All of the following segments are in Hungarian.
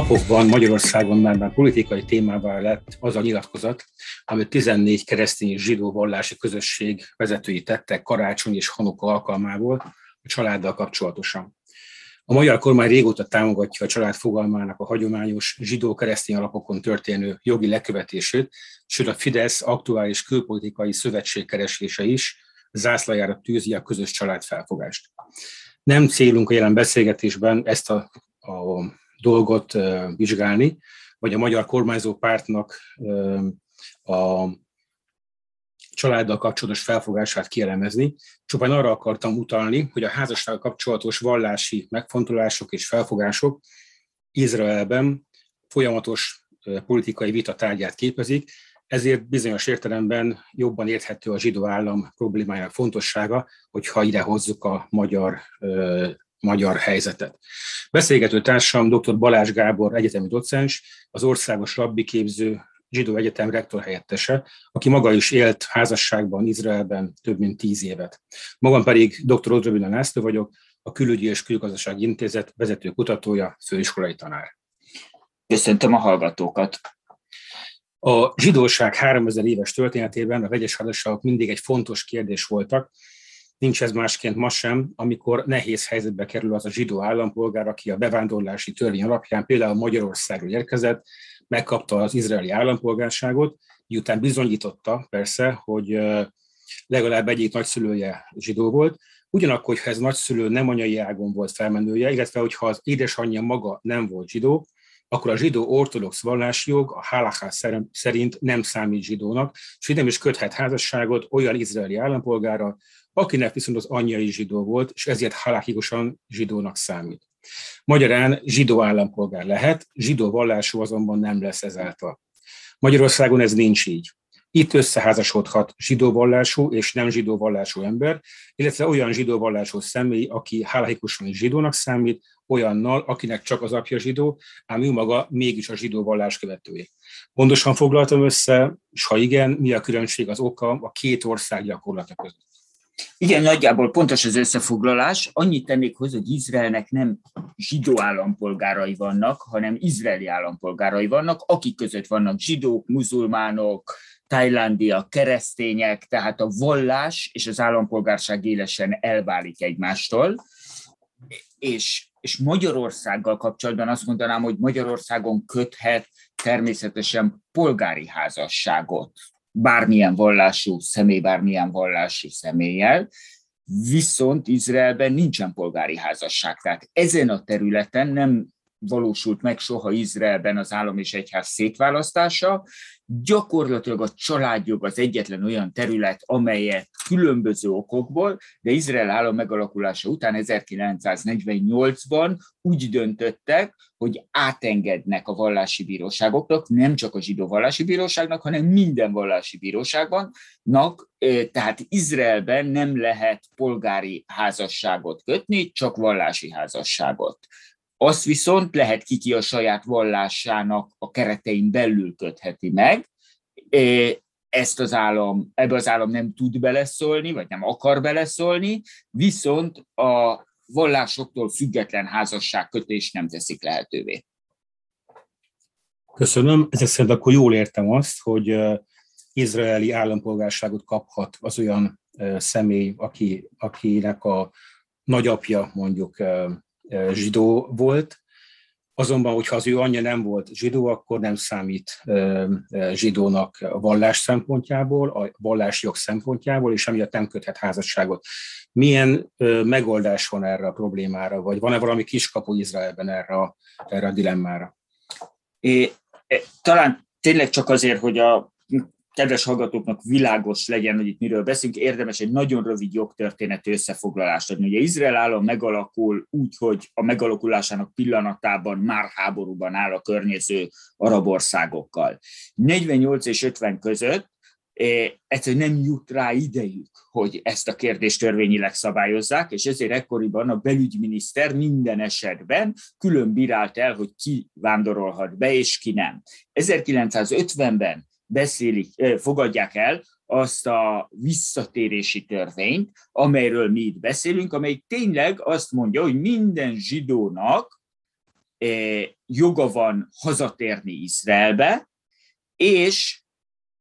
napokban Magyarországon már, már politikai témával lett az a nyilatkozat, amit 14 keresztény zsidó vallási közösség vezetői tettek karácsony és hanuka alkalmából a családdal kapcsolatosan. A magyar kormány régóta támogatja a család fogalmának a hagyományos zsidó-keresztény alapokon történő jogi lekövetését, sőt a Fidesz aktuális külpolitikai szövetségkeresése is zászlajára tűzi a közös családfelfogást. Nem célunk a jelen beszélgetésben ezt a, a dolgot vizsgálni, vagy a magyar kormányzó pártnak a családdal kapcsolatos felfogását kielemezni. Csupán arra akartam utalni, hogy a házasság kapcsolatos vallási megfontolások és felfogások Izraelben folyamatos politikai vita tárgyát képezik, ezért bizonyos értelemben jobban érthető a zsidó állam problémájának fontossága, hogyha ide hozzuk a magyar, magyar helyzetet. Beszélgető társam dr. Balázs Gábor egyetemi docens, az országos rabbi képző zsidó egyetem rektor helyettese, aki maga is élt házasságban Izraelben több mint tíz évet. Magam pedig dr. Odrobina László vagyok, a Külügyi és Külgazdasági Intézet vezető kutatója, főiskolai tanár. Köszöntöm a hallgatókat! A zsidóság 3000 éves történetében a vegyes házasságok mindig egy fontos kérdés voltak, nincs ez másként ma sem, amikor nehéz helyzetbe kerül az a zsidó állampolgár, aki a bevándorlási törvény alapján például Magyarországról érkezett, megkapta az izraeli állampolgárságot, miután bizonyította persze, hogy legalább egyik nagyszülője zsidó volt, Ugyanakkor, ha ez nagyszülő nem anyai ágon volt felmenője, illetve hogyha az édesanyja maga nem volt zsidó, akkor a zsidó ortodox vallásjog a halaká szerint nem számít zsidónak, és nem is köthet házasságot olyan izraeli állampolgára, akinek viszont az anyja is zsidó volt, és ezért halakikusan zsidónak számít. Magyarán zsidó állampolgár lehet, zsidó vallású azonban nem lesz ezáltal. Magyarországon ez nincs így. Itt összeházasodhat zsidó vallású és nem zsidó vallású ember, illetve olyan zsidó vallású személy, aki hálahikusan zsidónak számít, olyannal, akinek csak az apja zsidó, ám ő maga mégis a zsidó vallás követője. Pontosan foglaltam össze, és ha igen, mi a különbség az oka a két ország gyakorlata között? Igen, nagyjából pontos az összefoglalás. Annyit tennék hozzá, hogy Izraelnek nem zsidó állampolgárai vannak, hanem izraeli állampolgárai vannak, akik között vannak zsidók, muzulmánok, Tajlandia, keresztények, tehát a vallás és az állampolgárság élesen elválik egymástól. És, és Magyarországgal kapcsolatban azt mondanám, hogy Magyarországon köthet természetesen polgári házasságot bármilyen vallású személy, bármilyen vallási személlyel, viszont Izraelben nincsen polgári házasság. Tehát ezen a területen nem valósult meg soha Izraelben az állam és egyház szétválasztása. Gyakorlatilag a családjog az egyetlen olyan terület, amelyet különböző okokból, de Izrael állam megalakulása után 1948-ban úgy döntöttek, hogy átengednek a vallási bíróságoknak, nem csak a zsidó vallási bíróságnak, hanem minden vallási bíróságban, tehát Izraelben nem lehet polgári házasságot kötni, csak vallási házasságot. Azt viszont lehet kiki a saját vallásának a keretein belül kötheti meg. Ezt az állam, ebbe az állam nem tud beleszólni, vagy nem akar beleszólni, viszont a vallásoktól független házasságkötés nem teszik lehetővé. Köszönöm. Ezek szerint akkor jól értem azt, hogy izraeli állampolgárságot kaphat az olyan személy, aki, akinek a nagyapja mondjuk zsidó volt, azonban, hogyha az ő anyja nem volt zsidó, akkor nem számít zsidónak a vallás szempontjából, a vallásjog szempontjából, és emiatt nem köthet házasságot. Milyen megoldás van erre a problémára, vagy van-e valami kiskapu Izraelben erre a, erre a dilemmára? É, talán tényleg csak azért, hogy a kedves hallgatóknak világos legyen, hogy itt miről beszélünk, érdemes egy nagyon rövid jogtörténeti összefoglalást adni. Ugye Izrael állam megalakul úgy, hogy a megalakulásának pillanatában már háborúban áll a környező arab országokkal. 48 és 50 között eh, egyszerűen nem jut rá idejük, hogy ezt a kérdést törvényileg szabályozzák, és ezért ekkoriban a belügyminiszter minden esetben külön bírált el, hogy ki vándorolhat be, és ki nem. 1950-ben beszélik, fogadják el azt a visszatérési törvényt, amelyről mi itt beszélünk, amely tényleg azt mondja, hogy minden zsidónak joga van hazatérni Izraelbe, és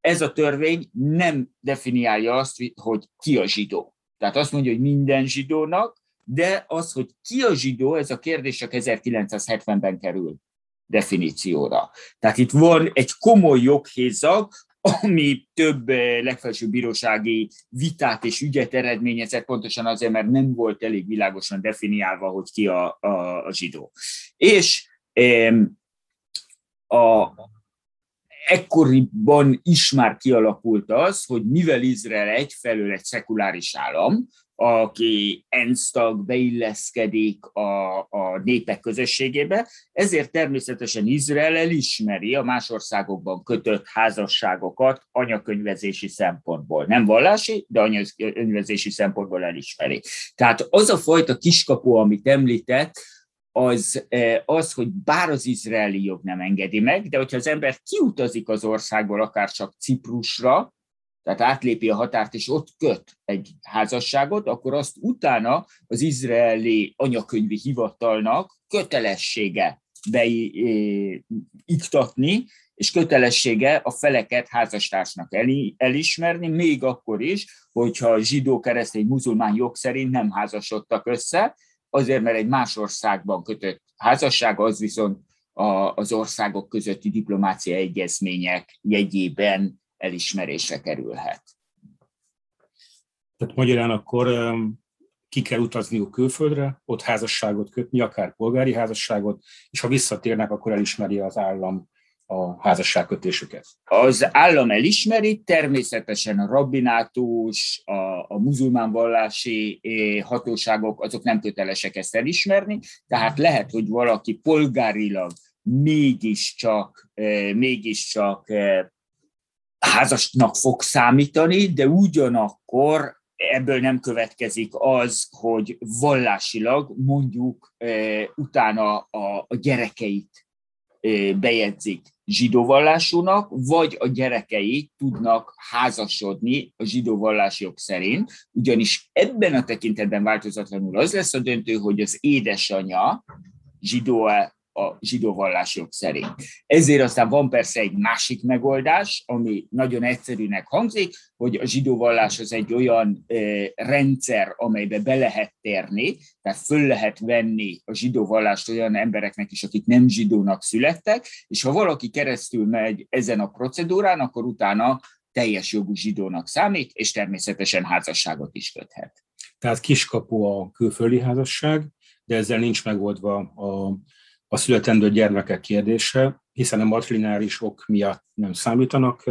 ez a törvény nem definiálja azt, hogy ki a zsidó. Tehát azt mondja, hogy minden zsidónak, de az, hogy ki a zsidó, ez a kérdés csak 1970-ben kerül definícióra. Tehát itt van egy komoly joghézag, ami több eh, legfelsőbb bírósági vitát és ügyet eredményezett, pontosan azért, mert nem volt elég világosan definiálva, hogy ki a, a, a zsidó. És a, ekkoriban is már kialakult az, hogy mivel Izrael egyfelől egy szekuláris állam, aki ENSZ tag beilleszkedik a, a népek közösségébe, ezért természetesen Izrael elismeri a más országokban kötött házasságokat anyakönyvezési szempontból. Nem vallási, de anyakönyvezési szempontból elismeri. Tehát az a fajta kiskapu, amit említett, az, eh, az, hogy bár az izraeli jog nem engedi meg, de hogyha az ember kiutazik az országból, akár csak Ciprusra, tehát átlépi a határt, és ott köt egy házasságot, akkor azt utána az izraeli anyakönyvi hivatalnak kötelessége beiktatni, és kötelessége a feleket házastársnak elismerni, még akkor is, hogyha zsidó, keresztény, muzulmán jog szerint nem házasodtak össze, azért, mert egy más országban kötött házasság, az viszont az országok közötti diplomácia egyezmények jegyében elismerésre kerülhet. Tehát magyarán akkor ki kell utazniuk külföldre, ott házasságot kötni, akár polgári házasságot, és ha visszatérnek, akkor elismeri az állam a házasságkötésüket? Az állam elismeri, természetesen a rabbinátus, a, a muzulmán vallási eh, hatóságok, azok nem kötelesek ezt elismerni, tehát lehet, hogy valaki polgárilag mégiscsak, eh, mégiscsak eh, házasnak fog számítani, de ugyanakkor ebből nem következik az, hogy vallásilag mondjuk utána a, gyerekeit bejegyzik zsidó vagy a gyerekei tudnak házasodni a zsidó vallásjog szerint, ugyanis ebben a tekintetben változatlanul az lesz a döntő, hogy az édesanyja zsidó a zsidó vallásjog szerint. Ezért aztán van persze egy másik megoldás, ami nagyon egyszerűnek hangzik, hogy a zsidó vallás az egy olyan rendszer, amelybe be lehet térni, tehát föl lehet venni a zsidó vallást olyan embereknek is, akik nem zsidónak születtek, és ha valaki keresztül megy ezen a procedúrán, akkor utána teljes jogú zsidónak számít, és természetesen házasságot is köthet. Tehát kiskapu a külföldi házasság, de ezzel nincs megoldva a a születendő gyermekek kérdése, hiszen a matrilináris ok miatt nem számítanak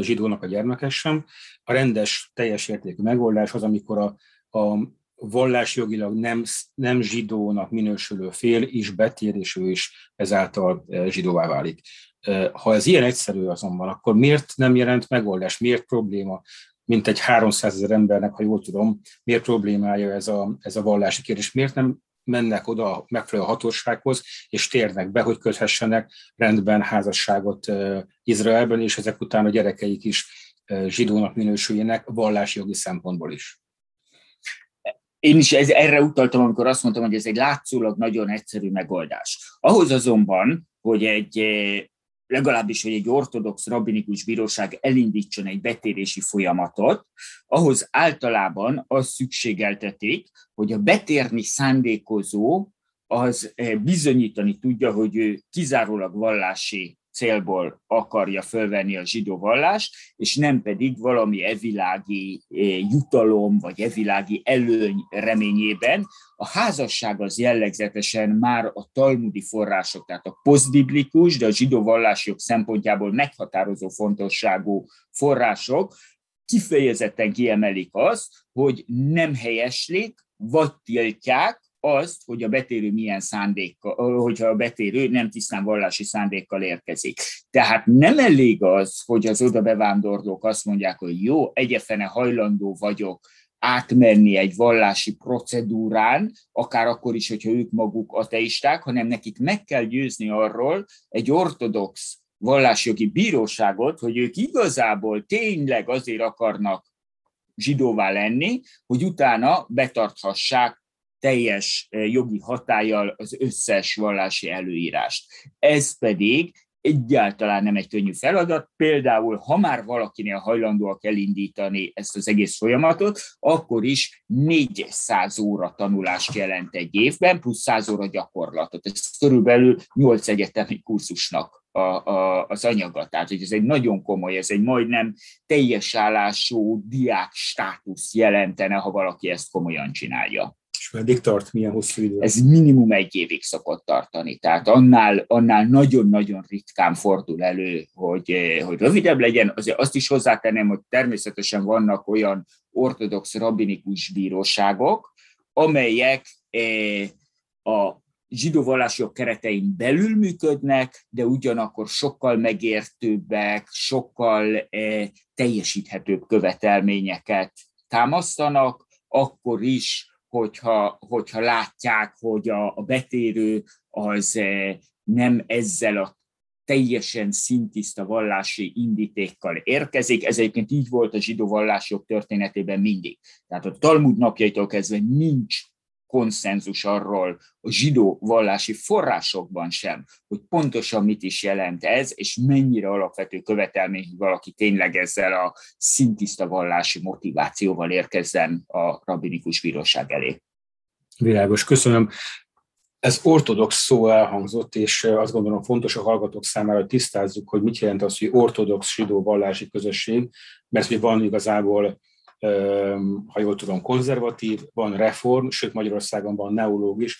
zsidónak a gyermekek sem. A rendes, teljes értékű megoldás az, amikor a, a vallásjogilag nem, nem zsidónak minősülő fél is betér, és ő is ezáltal zsidóvá válik. Ha ez ilyen egyszerű azonban, akkor miért nem jelent megoldás, miért probléma, mint egy 300 ezer embernek, ha jól tudom, miért problémája ez a, ez a vallási kérdés, miért nem mennek oda a megfelelő hatósághoz, és térnek be, hogy köthessenek rendben házasságot Izraelben, és ezek után a gyerekeik is zsidónak minősüljenek vallási jogi szempontból is. Én is ez, erre utaltam, amikor azt mondtam, hogy ez egy látszólag nagyon egyszerű megoldás. Ahhoz azonban, hogy egy legalábbis, hogy egy ortodox rabbinikus bíróság elindítson egy betérési folyamatot, ahhoz általában az szükségeltetik, hogy a betérni szándékozó az eh, bizonyítani tudja, hogy ő kizárólag vallási célból akarja fölvenni a zsidó vallást, és nem pedig valami evilági eh, jutalom vagy evilági előny reményében. A házasság az jellegzetesen már a talmudi források, tehát a posztbiblikus, de a zsidó vallásjog szempontjából meghatározó fontosságú források kifejezetten kiemelik azt, hogy nem helyeslik, vagy tiltják azt, hogy a betérő milyen szándékkal, hogyha a betérő nem tisztán vallási szándékkal érkezik. Tehát nem elég az, hogy az oda bevándorlók azt mondják, hogy jó, egyefene hajlandó vagyok átmenni egy vallási procedúrán, akár akkor is, hogyha ők maguk ateisták, hanem nekik meg kell győzni arról egy ortodox vallásjogi bíróságot, hogy ők igazából tényleg azért akarnak zsidóvá lenni, hogy utána betarthassák teljes jogi hatállyal az összes vallási előírást. Ez pedig egyáltalán nem egy könnyű feladat. Például, ha már valakinél hajlandóak elindítani ezt az egész folyamatot, akkor is 400 óra tanulást jelent egy évben, plusz 100 óra gyakorlatot. Ez körülbelül 8 egyetemi kurzusnak a, a, az anyaga. Tehát, hogy ez egy nagyon komoly, ez egy majdnem teljes állású diák státusz jelentene, ha valaki ezt komolyan csinálja. És meddig tart, milyen hosszú idő? Ez minimum egy évig szokott tartani. Tehát annál, annál nagyon-nagyon ritkán fordul elő, hogy, hogy rövidebb legyen. Azért azt is hozzátenném, hogy természetesen vannak olyan ortodox rabinikus bíróságok, amelyek eh, a zsidó vallások keretein belül működnek, de ugyanakkor sokkal megértőbbek, sokkal eh, teljesíthetőbb követelményeket támasztanak, akkor is, hogyha, hogyha látják, hogy a, a betérő az eh, nem ezzel a teljesen szintiszta vallási indítékkal érkezik. Ez egyébként így volt a zsidó vallások történetében mindig. Tehát a Talmud napjaitól kezdve nincs konszenzus arról a zsidó vallási forrásokban sem, hogy pontosan mit is jelent ez, és mennyire alapvető követelmény, hogy valaki tényleg ezzel a szintiszta vallási motivációval érkezzen a rabinikus bíróság elé. Világos, köszönöm. Ez ortodox szó elhangzott, és azt gondolom fontos a hallgatók számára, hogy tisztázzuk, hogy mit jelent az, hogy ortodox zsidó vallási közösség, mert hogy van igazából ha jól tudom, konzervatív, van reform, sőt Magyarországon van neológ is.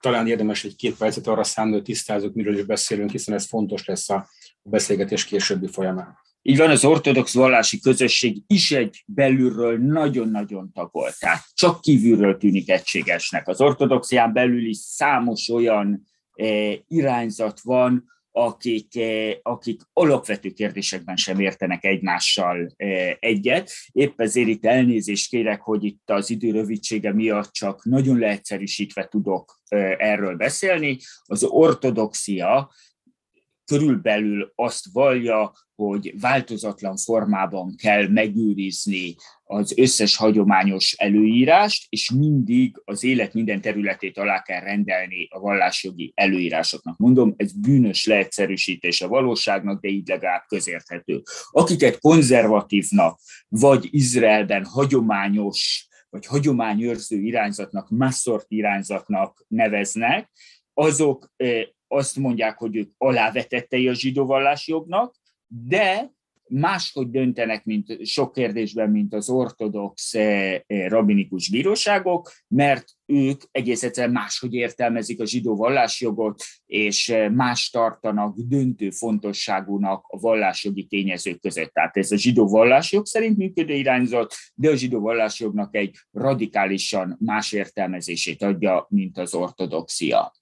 Talán érdemes egy két percet arra számni, hogy tisztázunk, miről is beszélünk, hiszen ez fontos lesz a beszélgetés későbbi folyamán. Így van, az ortodox vallási közösség is egy belülről nagyon-nagyon tagolt, tehát csak kívülről tűnik egységesnek. Az ortodoxián belül is számos olyan eh, irányzat van, akik, eh, akik alapvető kérdésekben sem értenek egymással eh, egyet. Épp ezért itt elnézést kérek, hogy itt az idő rövidsége miatt csak nagyon leegyszerűsítve tudok eh, erről beszélni. Az ortodoxia körülbelül azt vallja, hogy változatlan formában kell megőrizni az összes hagyományos előírást, és mindig az élet minden területét alá kell rendelni a vallásjogi előírásoknak. Mondom, ez bűnös leegyszerűsítés a valóságnak, de így legalább közérthető. Akiket konzervatívnak, vagy Izraelben hagyományos, vagy hagyományőrző irányzatnak, masszort irányzatnak neveznek, azok eh, azt mondják, hogy ők alávetettei a zsidó vallásjognak, de máshogy döntenek, mint sok kérdésben, mint az ortodox eh, eh, rabinikus bíróságok, mert ők egész egyszerűen máshogy értelmezik a zsidó vallásjogot, és eh, más tartanak döntő fontosságúnak a vallásjogi tényezők között. Tehát ez a zsidó vallásjog szerint működő irányzat, de a zsidó vallásjognak egy radikálisan más értelmezését adja, mint az ortodoxia.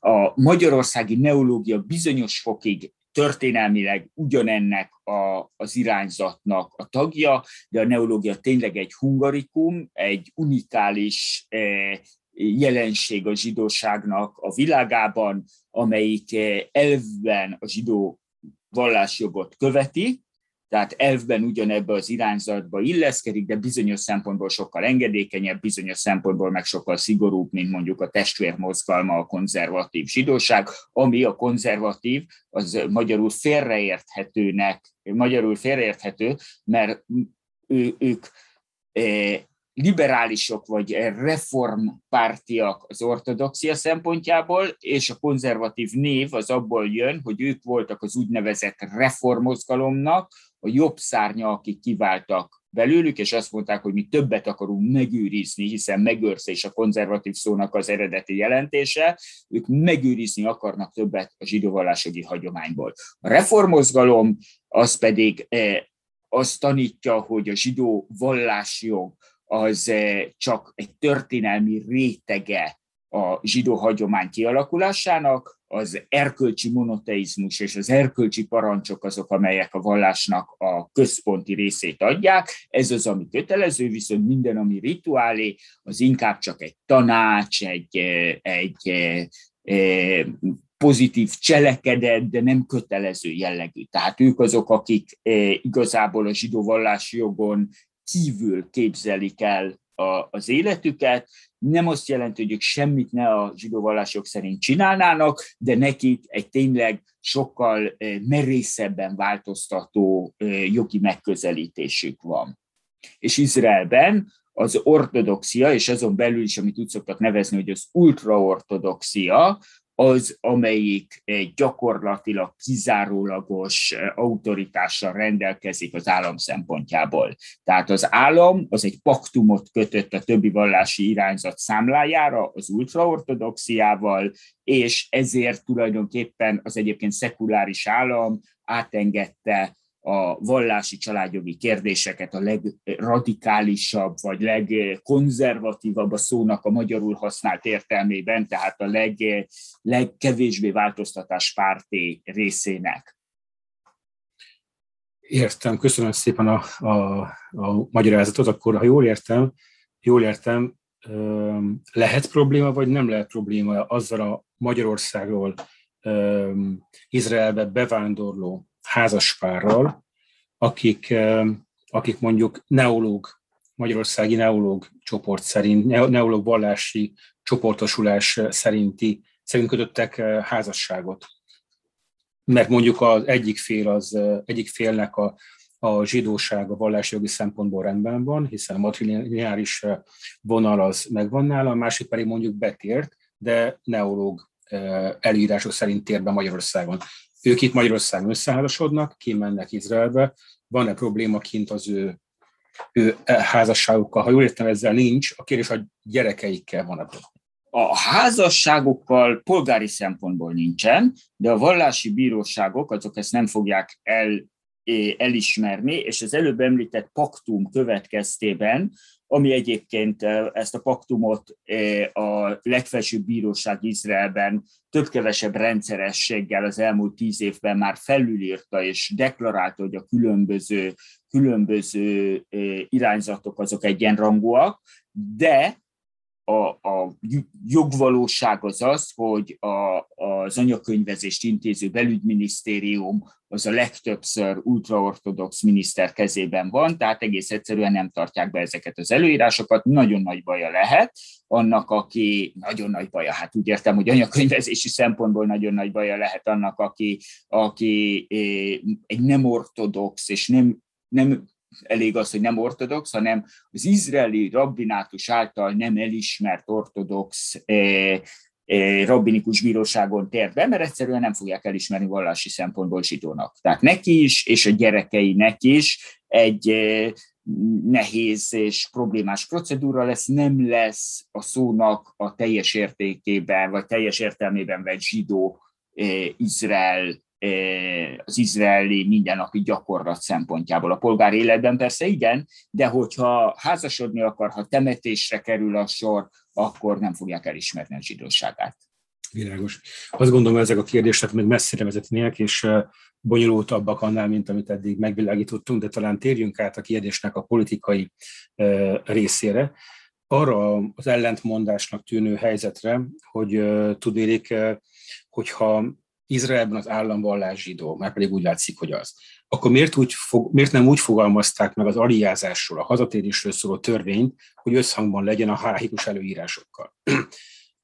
A magyarországi neológia bizonyos fokig történelmileg ugyanennek a, az irányzatnak a tagja, de a neológia tényleg egy hungarikum, egy unikális eh, jelenség a zsidóságnak a világában, amelyik eh, elvben a zsidó vallásjogot követi, tehát elvben ugyanebbe az irányzatba illeszkedik, de bizonyos szempontból sokkal engedékenyebb, bizonyos szempontból meg sokkal szigorúbb, mint mondjuk a testvérmozgalma, a konzervatív zsidóság, ami a konzervatív, az magyarul félreérthetőnek, magyarul félreérthető, mert ő, ők e, liberálisok vagy reformpártiak az ortodoxia szempontjából, és a konzervatív név az abból jön, hogy ők voltak az úgynevezett reformozgalomnak, a jobb szárnya, akik kiváltak belőlük, és azt mondták, hogy mi többet akarunk megőrizni, hiszen megőrzés a konzervatív szónak az eredeti jelentése, ők megőrizni akarnak többet a zsidóvallásogi hagyományból. A reformozgalom az pedig eh, azt tanítja, hogy a zsidó vallásjog az eh, csak egy történelmi rétege a zsidó hagyomány kialakulásának, az erkölcsi monoteizmus és az erkölcsi parancsok azok, amelyek a vallásnak a központi részét adják. Ez az, ami kötelező, viszont minden, ami rituálé, az inkább csak egy tanács, egy, egy, egy pozitív cselekedet, de nem kötelező jellegű. Tehát ők azok, akik igazából a zsidó vallási jogon kívül képzelik el a, az életüket, nem azt jelenti, hogy ők semmit ne a zsidó vallások szerint csinálnának, de nekik egy tényleg sokkal merészebben változtató jogi megközelítésük van. És Izraelben az ortodoxia, és azon belül is, amit úgy szoktak nevezni, hogy az ultraortodoxia, az, amelyik gyakorlatilag kizárólagos autoritással rendelkezik az állam szempontjából. Tehát az állam az egy paktumot kötött a többi vallási irányzat számlájára, az ultraortodoxiával, és ezért tulajdonképpen az egyébként szekuláris állam átengedte a vallási családjogi kérdéseket a legradikálisabb, vagy legkonzervatívabb a szónak a magyarul használt értelmében, tehát a leg, legkevésbé változtatáspárti részének. Értem, köszönöm szépen a, a, a magyarázatot. Akkor, ha jól értem, jól értem, lehet probléma, vagy nem lehet probléma azzal a Magyarországról Izraelbe bevándorló házaspárral, akik, akik mondjuk neológ, magyarországi neológ csoport szerint, neológ vallási csoportosulás szerinti, szerint kötöttek házasságot. Mert mondjuk az egyik fél az egyik félnek a, a zsidóság a vallási jogi szempontból rendben van, hiszen a matrilineáris vonal az megvan nála, a másik pedig mondjuk betért, de neológ előírások szerint tér be Magyarországon. Ők itt Magyarországon összeházasodnak, kimennek Izraelbe, van-e probléma kint az ő, ő házasságukkal? Ha jól értem, ezzel nincs. A kérdés, a gyerekeikkel van-e probléma? A házasságokkal polgári szempontból nincsen, de a vallási bíróságok azok ezt nem fogják el, elismerni, és az előbb említett paktum következtében ami egyébként ezt a paktumot a legfelsőbb bíróság Izraelben több-kevesebb rendszerességgel az elmúlt tíz évben már felülírta és deklarálta, hogy a különböző, különböző irányzatok azok egyenrangúak, de a, a jogvalóság az az, hogy a, az anyakönyvezést intéző belügyminisztérium az a legtöbbször ultraortodox miniszter kezében van, tehát egész egyszerűen nem tartják be ezeket az előírásokat, nagyon nagy baja lehet annak, aki nagyon nagy baja, hát úgy értem, hogy anyakönyvezési szempontból nagyon nagy baja lehet annak, aki, aki eh, egy nem ortodox és nem, nem elég az, hogy nem ortodox, hanem az izraeli rabbinátus által nem elismert ortodox eh, eh, rabbinikus bíróságon tért be, mert egyszerűen nem fogják elismerni vallási szempontból zsidónak. Tehát neki is, és a gyerekeinek is egy eh, nehéz és problémás procedúra lesz, nem lesz a szónak a teljes értékében, vagy teljes értelmében vett zsidó Izrael az izraeli mindennapi gyakorlat szempontjából. A polgár életben persze igen, de hogyha házasodni akar, ha temetésre kerül a sor, akkor nem fogják elismerni a zsidóságát. Világos. Azt gondolom, ezek a kérdések még messzire vezetnének, és bonyolultabbak annál, mint amit eddig megvilágítottunk, de talán térjünk át a kérdésnek a politikai részére. Arra az ellentmondásnak tűnő helyzetre, hogy tudnék, hogyha Izraelben az államvallás zsidó, már pedig úgy látszik, hogy az. Akkor miért, úgy fog, miért nem úgy fogalmazták meg az aliázásról, a hazatérésről szóló törvényt, hogy összhangban legyen a hálhikus előírásokkal?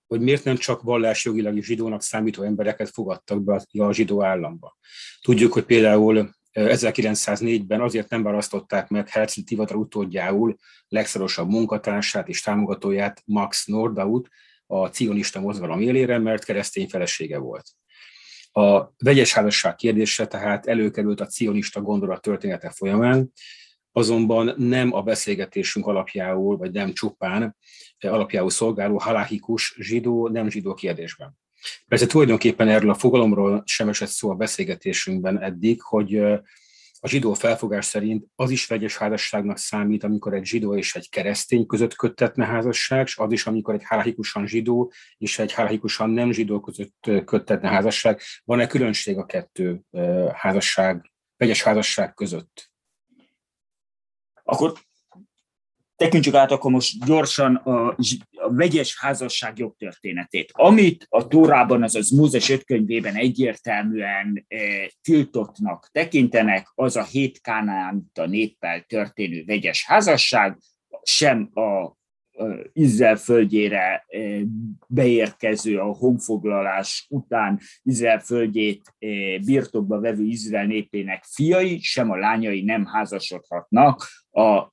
hogy miért nem csak vallásjogilag zsidónak számító embereket fogadtak be a zsidó államba. Tudjuk, hogy például 1904-ben azért nem választották meg Herzl Tivadar utódjául legszorosabb munkatársát és támogatóját Max Nordaut a cionista mozgalom élére, mert keresztény felesége volt. A vegyes házasság kérdése tehát előkerült a cionista gondolat története folyamán, azonban nem a beszélgetésünk alapjául, vagy nem csupán alapjául szolgáló haláhikus zsidó, nem zsidó kérdésben. Persze tulajdonképpen erről a fogalomról sem esett szó a beszélgetésünkben eddig, hogy a zsidó felfogás szerint az is vegyes házasságnak számít, amikor egy zsidó és egy keresztény között köttetne házasság, és az is, amikor egy hálahikusan zsidó és egy hálahikusan nem zsidó között köttetne házasság. Van-e különbség a kettő házasság, vegyes házasság között? Akkor tekintsük át akkor most gyorsan a, a vegyes házasság jogtörténetét. Amit a Tórában, azaz Mózes öt könyvében egyértelműen e, tiltottnak tekintenek, az a hét a néppel történő vegyes házasság, sem a Izrael földjére beérkező a honfoglalás után Izrael földjét birtokba vevő Izrael népének fiai, sem a lányai nem házasodhatnak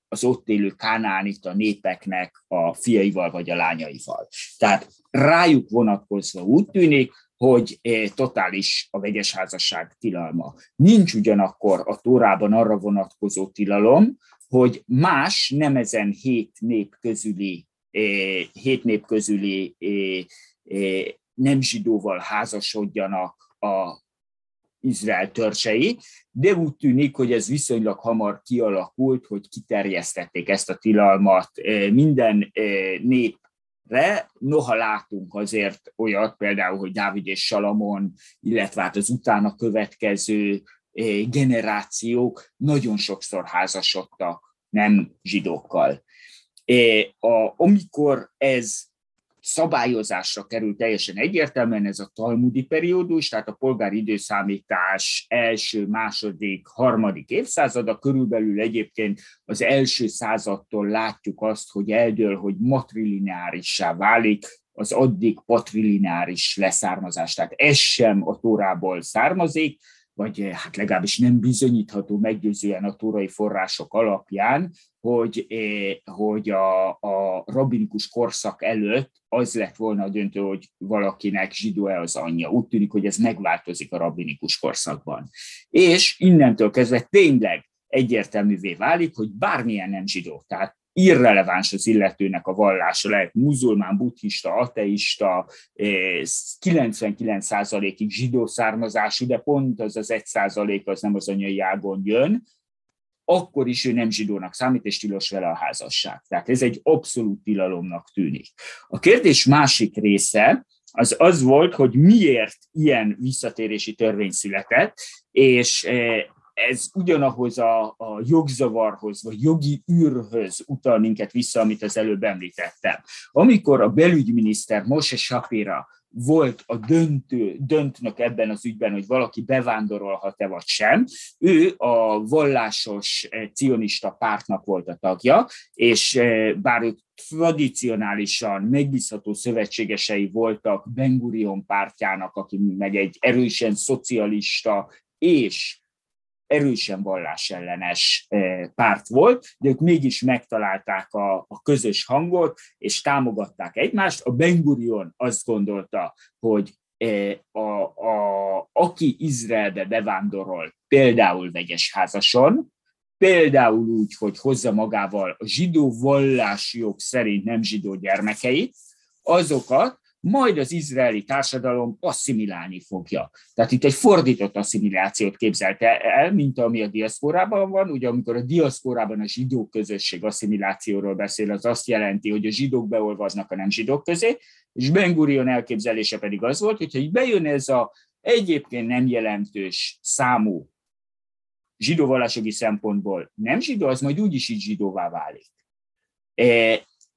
az ott élő kánánita népeknek a fiaival vagy a lányaival. Tehát rájuk vonatkozva úgy tűnik, hogy totális a vegyes házasság tilalma. Nincs ugyanakkor a Tórában arra vonatkozó tilalom, hogy más nem ezen hét nép közüli, hét nép közüli nem zsidóval házasodjanak a Izrael törzsei, de úgy tűnik, hogy ez viszonylag hamar kialakult, hogy kiterjesztették ezt a tilalmat minden népre, noha látunk azért olyat, például, hogy Dávid és Salamon, illetve hát az utána következő generációk nagyon sokszor házasodtak nem zsidókkal. A, amikor ez szabályozásra kerül teljesen egyértelműen ez a talmudi periódus, tehát a polgári időszámítás első, második, harmadik évszázada, körülbelül egyébként az első századtól látjuk azt, hogy eldől, hogy matrilineárissá válik, az addig patrilineáris leszármazás. Tehát ez sem a Tórából származik, vagy eh, hát legalábbis nem bizonyítható meggyőzően a tórai források alapján, hogy, eh, hogy a, a rabinikus korszak előtt az lett volna a döntő, hogy valakinek zsidó-e az anyja. Úgy tűnik, hogy ez megváltozik a rabinikus korszakban. És innentől kezdve tényleg egyértelművé válik, hogy bármilyen nem zsidó, tehát irreleváns az illetőnek a vallása, lehet muzulmán, buddhista, ateista, 99%-ig zsidó származású, de pont az az 1% az nem az anyai ágon jön, akkor is ő nem zsidónak számít, és tilos vele a házasság. Tehát ez egy abszolút tilalomnak tűnik. A kérdés másik része, az az volt, hogy miért ilyen visszatérési törvény született, és ez ugyanahoz a, a jogzavarhoz, vagy jogi űrhöz utal minket vissza, amit az előbb említettem. Amikor a belügyminiszter Moshe Shapira volt a döntő, döntnök ebben az ügyben, hogy valaki bevándorolhat-e vagy sem. Ő a vallásos eh, cionista pártnak volt a tagja, és eh, bár ők tradicionálisan megbízható szövetségesei voltak Ben Gurion pártjának, aki meg egy erősen szocialista és erősen vallásellenes eh, párt volt, de ők mégis megtalálták a, a közös hangot, és támogatták egymást. A Ben Gurion azt gondolta, hogy eh, a, a, aki Izraelbe bevándorol, például vegyes házason, például úgy, hogy hozza magával a zsidó vallási jog szerint nem zsidó gyermekeit, azokat majd az izraeli társadalom asszimilálni fogja. Tehát itt egy fordított asszimilációt képzelte el, mint ami a diaszporában van. Ugye amikor a diaszporában a zsidó közösség asszimilációról beszél, az azt jelenti, hogy a zsidók beolvaznak a nem zsidók közé, és Ben Gurion elképzelése pedig az volt, hogyha bejön ez a egyébként nem jelentős számú zsidó vallásogi szempontból nem zsidó, az majd úgyis így zsidóvá válik.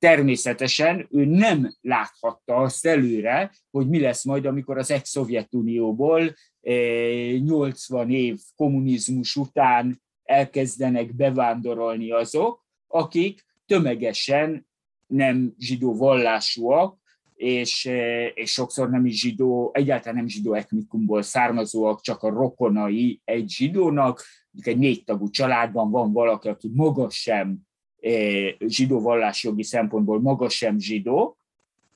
Természetesen ő nem láthatta azt előre, hogy mi lesz majd, amikor az ex-Szovjetunióból 80 eh, év kommunizmus után elkezdenek bevándorolni azok, akik tömegesen nem zsidó vallásúak, és, eh, és sokszor nem is zsidó, egyáltalán nem zsidó etnikumból származóak, csak a rokonai egy zsidónak, egy négy tagú családban van valaki, aki maga sem zsidó vallásjogi szempontból maga sem zsidó,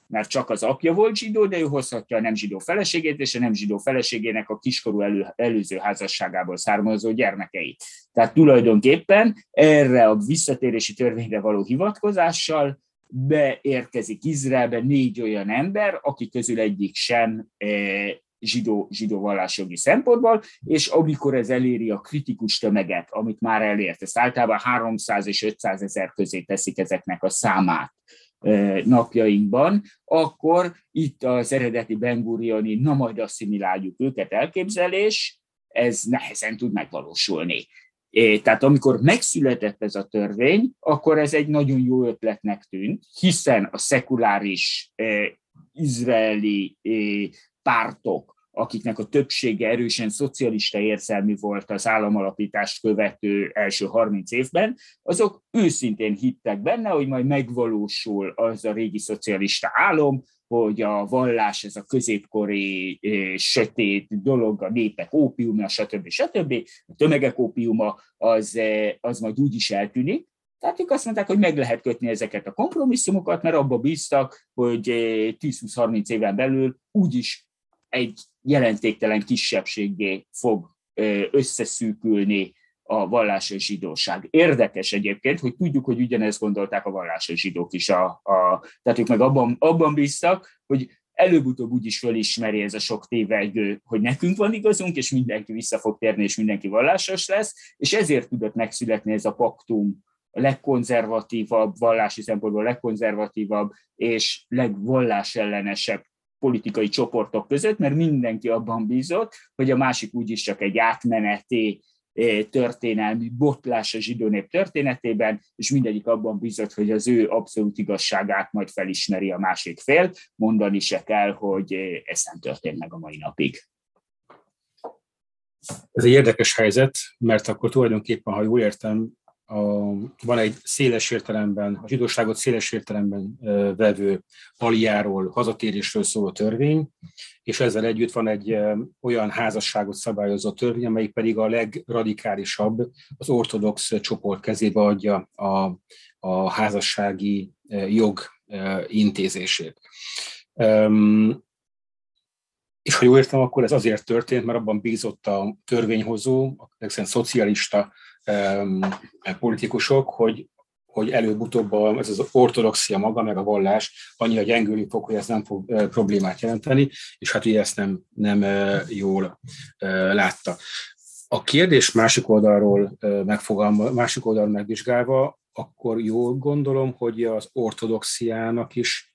mert csak az apja volt zsidó, de ő hozhatja a nem zsidó feleségét, és a nem zsidó feleségének a kiskorú elő, előző házasságából származó gyermekeit. Tehát tulajdonképpen erre a visszatérési törvényre való hivatkozással beérkezik Izraelbe négy olyan ember, akik közül egyik sem eh, zsidó, zsidó vallásjogi szempontból, és amikor ez eléri a kritikus tömeget, amit már elért, ezt általában 300 és 500 ezer közé teszik ezeknek a számát napjainkban, akkor itt az eredeti Bengurioni, na majd asszimiláljuk őket elképzelés, ez nehezen tud megvalósulni. Tehát amikor megszületett ez a törvény, akkor ez egy nagyon jó ötletnek tűnt, hiszen a szekuláris izraeli pártok akiknek a többsége erősen szocialista érzelmű volt az államalapítást követő első 30 évben, azok őszintén hittek benne, hogy majd megvalósul az a régi szocialista álom, hogy a vallás, ez a középkori sötét dolog, a népek ópiuma, stb. stb. A tömegek ópiuma, az, az majd úgy is eltűnik. Tehát ők azt mondták, hogy meg lehet kötni ezeket a kompromisszumokat, mert abba bíztak, hogy 10-20-30 eh, éven belül úgyis egy jelentéktelen kisebbségé fog összeszűkülni a vallási zsidóság. Érdekes egyébként, hogy tudjuk, hogy ugyanezt gondolták a vallási zsidók is. A, a, tehát ők meg abban, abban bíztak, hogy előbb-utóbb úgy is fölismeri ez a sok tévegő, hogy nekünk van igazunk, és mindenki vissza fog térni, és mindenki vallásos lesz, és ezért tudott megszületni ez a paktum, a legkonzervatívabb, vallási szempontból a legkonzervatívabb és legvallásellenesebb politikai csoportok között, mert mindenki abban bízott, hogy a másik úgyis csak egy átmeneti eh, történelmi botlás a zsidó nép történetében, és mindegyik abban bízott, hogy az ő abszolút igazságát majd felismeri a másik fél, mondani se kell, hogy eh, ez nem történt meg a mai napig. Ez egy érdekes helyzet, mert akkor tulajdonképpen, ha jól értem, a, van egy széles értelemben, a zsidóságot széles értelemben vevő aliáról, hazatérésről szóló törvény, és ezzel együtt van egy olyan házasságot szabályozó törvény, amelyik pedig a legradikálisabb, az ortodox csoport kezébe adja a, a házassági jog intézését. És ha jól értem, akkor ez azért történt, mert abban bízott a törvényhozó, a szocialista politikusok, hogy, hogy előbb-utóbb ez az ortodoxia maga, meg a vallás annyira gyengülni fog, hogy ez nem fog problémát jelenteni, és hát ugye ezt nem, nem jól látta. A kérdés másik oldalról megfogalma, másik oldalról megvizsgálva, akkor jól gondolom, hogy az ortodoxiának is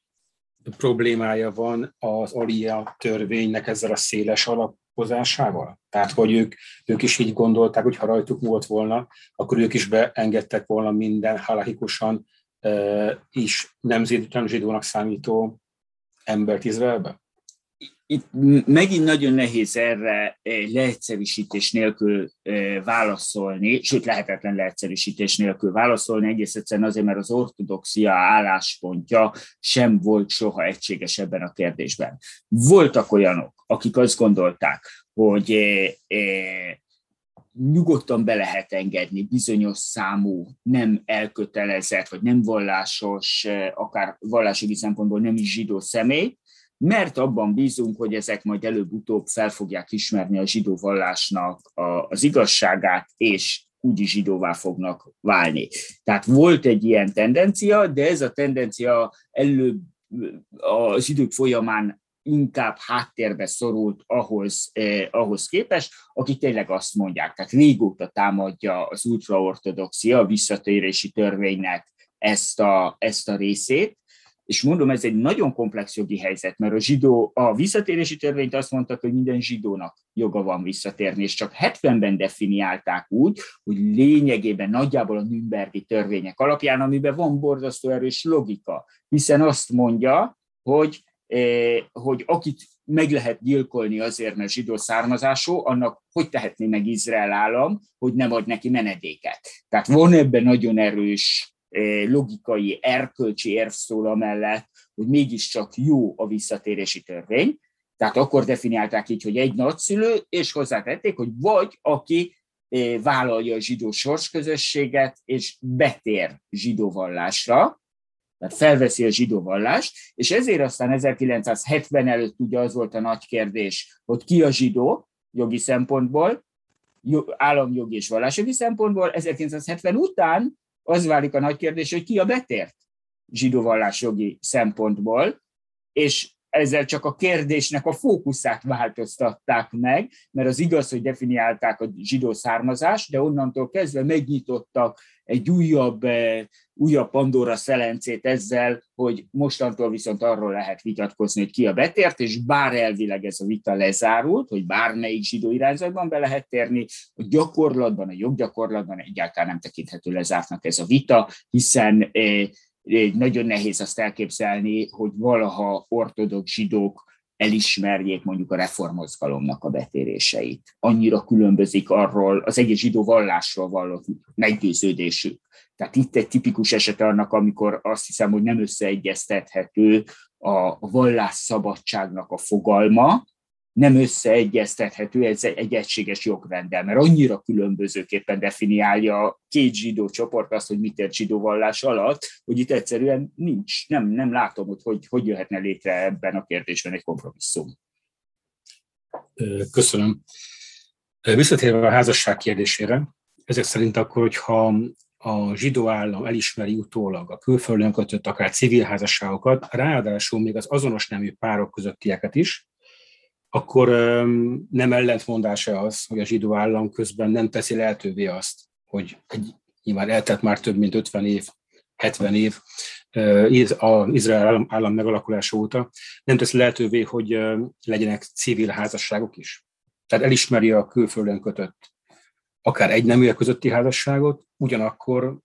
problémája van az alia törvénynek ezzel a széles alap hozásával? Tehát, hogy ők, ők is így gondolták, hogy ha rajtuk volt volna, akkor ők is beengedtek volna minden halahikusan e, is nemzétlen zsidónak számító embert Izraelbe? itt megint nagyon nehéz erre leegyszerűsítés nélkül válaszolni, sőt lehetetlen leegyszerűsítés nélkül válaszolni, egész egyszerűen azért, mert az ortodoxia álláspontja sem volt soha egységes ebben a kérdésben. Voltak olyanok, akik azt gondolták, hogy nyugodtan be lehet engedni bizonyos számú nem elkötelezett, vagy nem vallásos, akár vallási szempontból nem is zsidó személy, mert abban bízunk, hogy ezek majd előbb-utóbb fel fogják ismerni a zsidó vallásnak az igazságát, és úgyis zsidóvá fognak válni. Tehát volt egy ilyen tendencia, de ez a tendencia előbb az idők folyamán inkább háttérbe szorult ahhoz, eh, ahhoz képest, akik tényleg azt mondják, tehát régóta támadja az ultraortodoxia, a visszatérési törvénynek ezt a, ezt a részét, és mondom, ez egy nagyon komplex jogi helyzet, mert a zsidó, a visszatérési törvényt azt mondtak, hogy minden zsidónak joga van visszatérni, és csak 70-ben definiálták úgy, hogy lényegében nagyjából a Nürnbergi törvények alapján, amiben van borzasztó erős logika, hiszen azt mondja, hogy, hogy akit meg lehet gyilkolni azért, mert zsidó származású, annak hogy tehetné meg Izrael állam, hogy nem ad neki menedéket. Tehát van ebben nagyon erős Eh, logikai, erkölcsi érv szól amellett, hogy mégiscsak jó a visszatérési törvény. Tehát akkor definiálták így, hogy egy nagyszülő, és hozzátették, hogy vagy aki eh, vállalja a zsidó sorsközösséget, és betér zsidó vallásra, tehát felveszi a zsidó vallást, és ezért aztán 1970 előtt ugye az volt a nagy kérdés, hogy ki a zsidó jogi szempontból, államjogi és vallásogi szempontból, 1970 után az válik a nagy kérdés, hogy ki a betért zsidó jogi szempontból, és ezzel csak a kérdésnek a fókuszát változtatták meg, mert az igaz, hogy definiálták a zsidó származást, de onnantól kezdve megnyitottak egy újabb, eh, újabb Pandora szelencét ezzel, hogy mostantól viszont arról lehet vitatkozni, hogy ki a betért, és bár elvileg ez a vita lezárult, hogy bármelyik zsidó irányzatban be lehet térni, a gyakorlatban, a joggyakorlatban egyáltalán nem tekinthető lezártnak ez a vita, hiszen eh, nagyon nehéz azt elképzelni, hogy valaha ortodox zsidók elismerjék mondjuk a reformozgalomnak a betéréseit. Annyira különbözik arról az egész zsidó vallásról vallott meggyőződésük. Tehát itt egy tipikus eset annak, amikor azt hiszem, hogy nem összeegyeztethető a vallásszabadságnak a fogalma, nem összeegyeztethető ez egy egységes jogrendel, mert annyira különbözőképpen definiálja két zsidó csoport azt, hogy mit ért zsidó vallás alatt, hogy itt egyszerűen nincs, nem, nem látom, hogy, hogy hogy jöhetne létre ebben a kérdésben egy kompromisszum. Köszönöm. Visszatérve a házasság kérdésére, ezek szerint akkor, hogyha a zsidó állam elismeri utólag a külföldön kötött akár civil házasságokat, ráadásul még az azonos nemű párok közöttieket is, akkor nem ellentmondása az, hogy a zsidó állam közben nem teszi lehetővé azt, hogy egy, nyilván eltett már több mint 50 év, 70 év az Izrael állam megalakulása óta, nem teszi lehetővé, hogy legyenek civil házasságok is. Tehát elismeri a külföldön kötött akár egy neműek közötti házasságot, ugyanakkor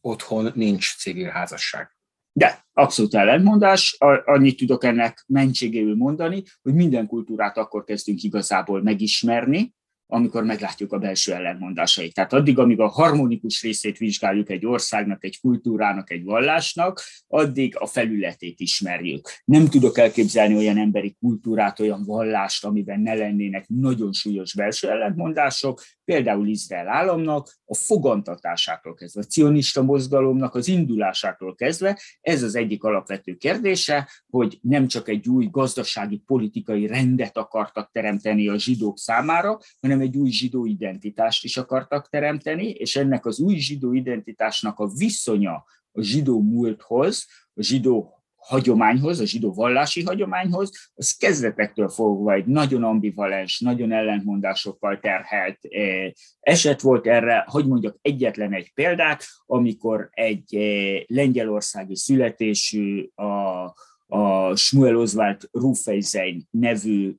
otthon nincs civil házasság. De abszolút ellentmondás, annyit tudok ennek mentségéül mondani, hogy minden kultúrát akkor kezdünk igazából megismerni, amikor meglátjuk a belső ellentmondásait. Tehát addig, amíg a harmonikus részét vizsgáljuk egy országnak, egy kultúrának, egy vallásnak, addig a felületét ismerjük. Nem tudok elképzelni olyan emberi kultúrát, olyan vallást, amiben ne lennének nagyon súlyos belső ellentmondások, például Izrael államnak, a fogantatásától kezdve, a cionista mozgalomnak az indulásától kezdve, ez az egyik alapvető kérdése, hogy nem csak egy új gazdasági, politikai rendet akartak teremteni a zsidók számára, hanem egy új zsidó identitást is akartak teremteni, és ennek az új zsidó identitásnak a viszonya a zsidó múlthoz, a zsidó hagyományhoz, a zsidó vallási hagyományhoz, az kezdetektől fogva egy nagyon ambivalens, nagyon ellentmondásokkal terhelt eh, eset volt erre, hogy mondjak egyetlen egy példát, amikor egy eh, lengyelországi születésű a a Shmuel Oswald Rufeizein nevű,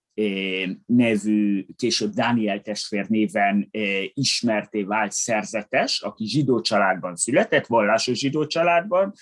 nevű, később Dániel testvér néven ismerté vált szerzetes, aki zsidó családban született, vallásos zsidó családban,